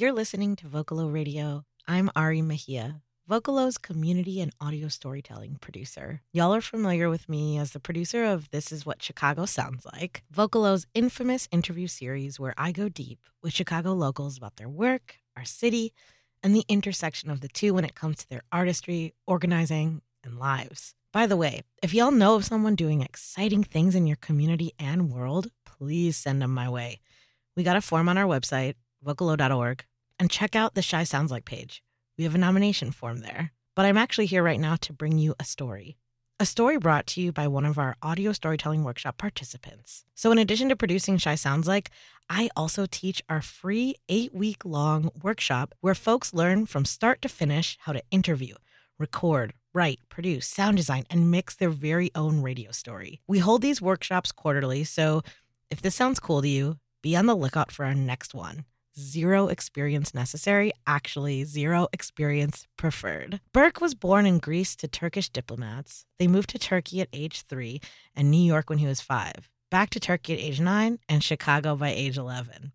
You're listening to Vocalo Radio. I'm Ari Mejia, Vocalo's community and audio storytelling producer. Y'all are familiar with me as the producer of This Is What Chicago Sounds Like, Vocalo's infamous interview series where I go deep with Chicago locals about their work, our city, and the intersection of the two when it comes to their artistry, organizing, and lives. By the way, if y'all know of someone doing exciting things in your community and world, please send them my way. We got a form on our website, vocalo.org, and check out the Chi Sounds Like page. We have a nomination form there. But I'm actually here right now to bring you a story. A story brought to you by one of our audio storytelling workshop participants. So, in addition to producing Chi Sounds Like, I also teach our free eight week long workshop where folks learn from start to finish how to interview, record, write, produce, sound design, and mix their very own radio story. We hold these workshops quarterly, so if this sounds cool to you, be on the lookout for our next one zero experience necessary, actually, zero experience preferred. Berk was born in Greece to Turkish diplomats. They moved to Turkey at age three and New York when he was five, back to Turkey at age nine, and Chicago by age 11.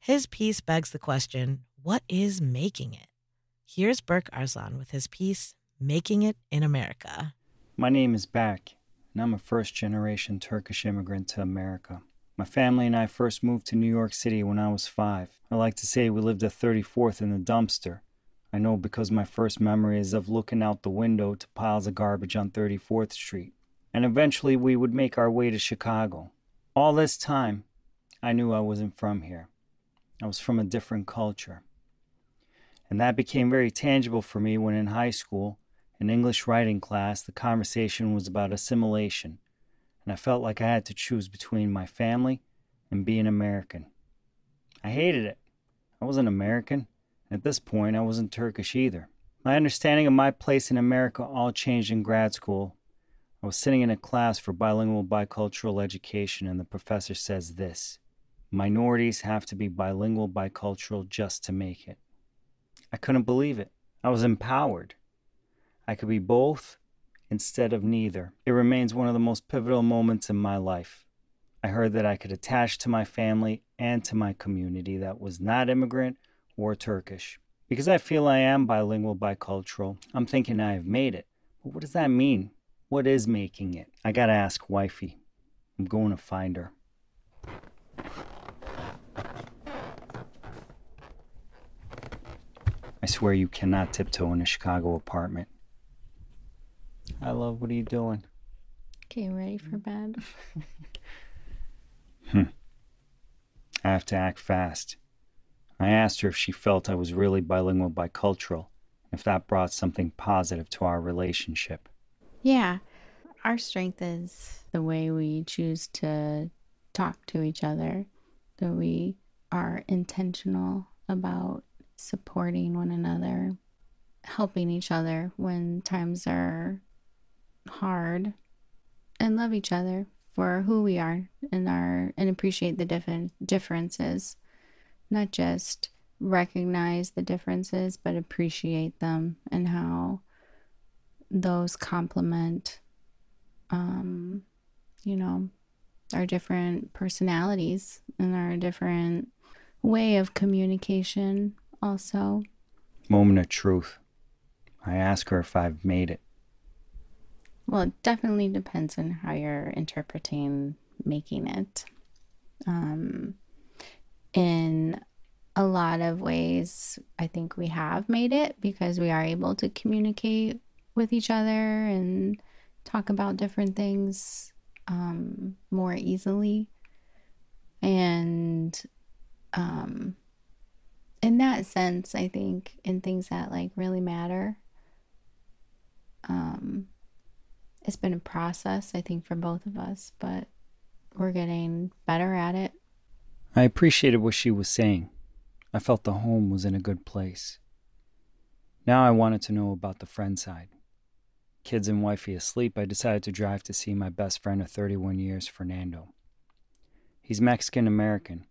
His piece begs the question what is making it? Here's Berk Arslan with his piece, Making It in America. My name is Berk, and I'm a first generation Turkish immigrant to America. My family and I first moved to New York City when I was five. I like to say we lived at 34th in the dumpster. I know because my first memory is of looking out the window to piles of garbage on 34th Street. And eventually we would make our way to Chicago. All this time, I knew I wasn't from here. I was from a different culture. And that became very tangible for me when in high school, in English writing class, the conversation was about assimilation and I felt like I had to choose between my family and being American. I hated it. I wasn't American. At this point, I wasn't Turkish either. My understanding of my place in America all changed in grad school. I was sitting in a class for bilingual bicultural education, and the professor says this minorities have to be bilingual bicultural just to make it. I couldn't believe it. I was empowered. I could be both instead of neither. It remains one of the most pivotal moments in my life. I heard that I could attach to my family and to my community that was not immigrant or Turkish. Because I feel I am bilingual, bicultural, I'm thinking I have made it. But what does that mean? What is making it? I gotta ask wifey. I'm going to find her. I swear you cannot tiptoe in a Chicago apartment. I love. What are you doing? Getting ready for bed. hmm. I have to act fast. I asked her if she felt I was really bilingual bicultural, if that brought something positive to our relationship. Yeah. Our strength is the way we choose to talk to each other, that we are intentional about supporting one another, helping each other when times are hard and love each other for who we are and our and appreciate the different differences. Not just recognize the differences but appreciate them and how those complement um you know our different personalities and our different way of communication also. Moment of truth. I ask her if i've made it well, it definitely depends on how you're interpreting making it. Um, in a lot of ways, I think we have made it because we are able to communicate with each other and talk about different things um, more easily. And um, in that sense, I think in things that like really matter, um, it's been a process, I think, for both of us, but we're getting better at it. I appreciated what she was saying. I felt the home was in a good place. Now I wanted to know about the friend side. Kids and wifey asleep, I decided to drive to see my best friend of 31 years, Fernando. He's Mexican American.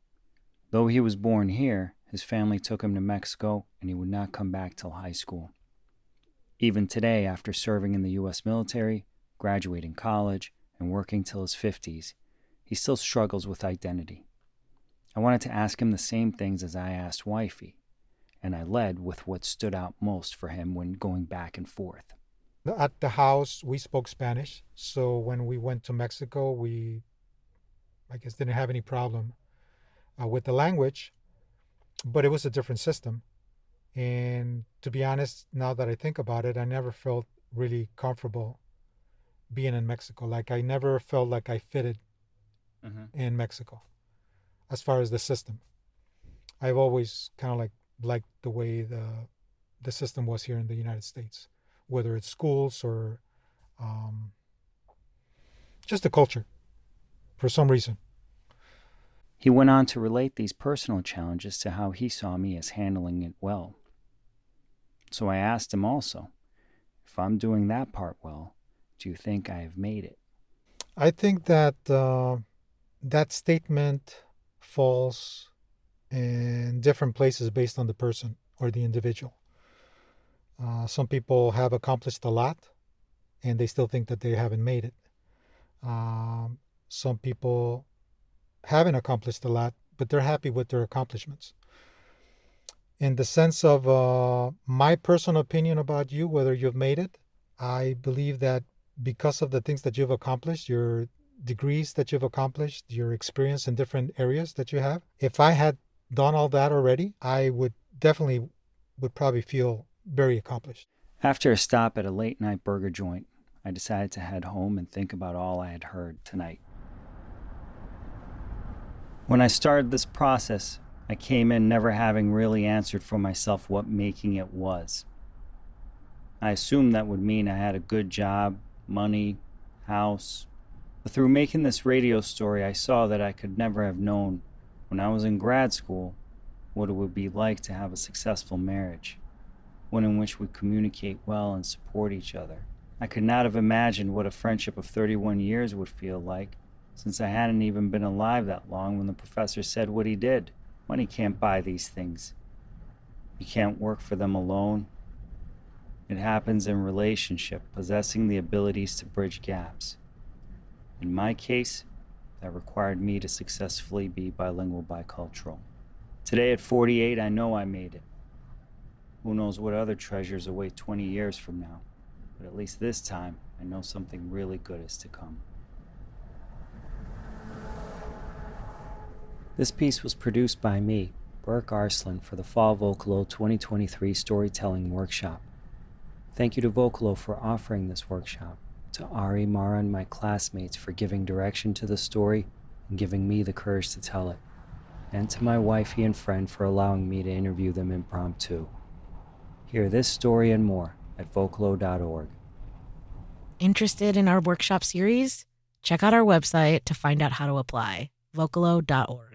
Though he was born here, his family took him to Mexico and he would not come back till high school. Even today, after serving in the U.S. military, graduating college, and working till his 50s, he still struggles with identity. I wanted to ask him the same things as I asked Wifey. and I led with what stood out most for him when going back and forth. At the house, we spoke Spanish. So when we went to Mexico, we, I guess, didn't have any problem uh, with the language, but it was a different system. And to be honest, now that I think about it, I never felt really comfortable being in Mexico. Like I never felt like I fitted mm-hmm. in Mexico as far as the system. I've always kind of like liked the way the the system was here in the United States, whether it's schools or um, just the culture for some reason. He went on to relate these personal challenges to how he saw me as handling it well. So I asked him also, if I'm doing that part well, you think I have made it? I think that uh, that statement falls in different places based on the person or the individual. Uh, some people have accomplished a lot and they still think that they haven't made it. Um, some people haven't accomplished a lot, but they're happy with their accomplishments. In the sense of uh, my personal opinion about you, whether you've made it, I believe that because of the things that you've accomplished, your degrees that you've accomplished, your experience in different areas that you have, if I had done all that already, I would definitely would probably feel very accomplished. After a stop at a late night burger joint, I decided to head home and think about all I had heard tonight. When I started this process, I came in never having really answered for myself what making it was. I assumed that would mean I had a good job, money, house. But through making this radio story, I saw that I could never have known when I was in grad school what it would be like to have a successful marriage, one in which we communicate well and support each other. I could not have imagined what a friendship of 31 years would feel like since I hadn't even been alive that long when the professor said what he did. Money can't buy these things. You can't work for them alone. It happens in relationship, possessing the abilities to bridge gaps. In my case, that required me to successfully be bilingual bicultural. Today at 48, I know I made it. Who knows what other treasures await 20 years from now, but at least this time, I know something really good is to come. This piece was produced by me, Berk Arslan, for the Fall Vocalo 2023 Storytelling Workshop. Thank you to Vocalo for offering this workshop, to Ari, Mara, and my classmates for giving direction to the story and giving me the courage to tell it, and to my wifey and friend for allowing me to interview them impromptu. Hear this story and more at vocalo.org. Interested in our workshop series? Check out our website to find out how to apply vocalo.org.